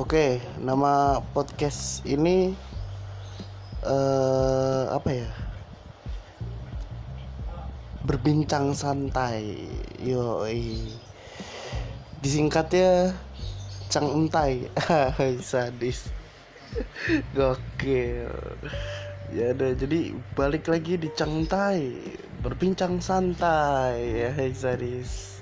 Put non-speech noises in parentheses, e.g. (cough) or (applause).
Oke, nama podcast ini eh apa ya? Berbincang santai. Yoi. Disingkatnya Cang Entai. (laughs) Sadis. Gokil. Ya udah, jadi balik lagi di Cang Entai. Berbincang santai. Ya, sadis.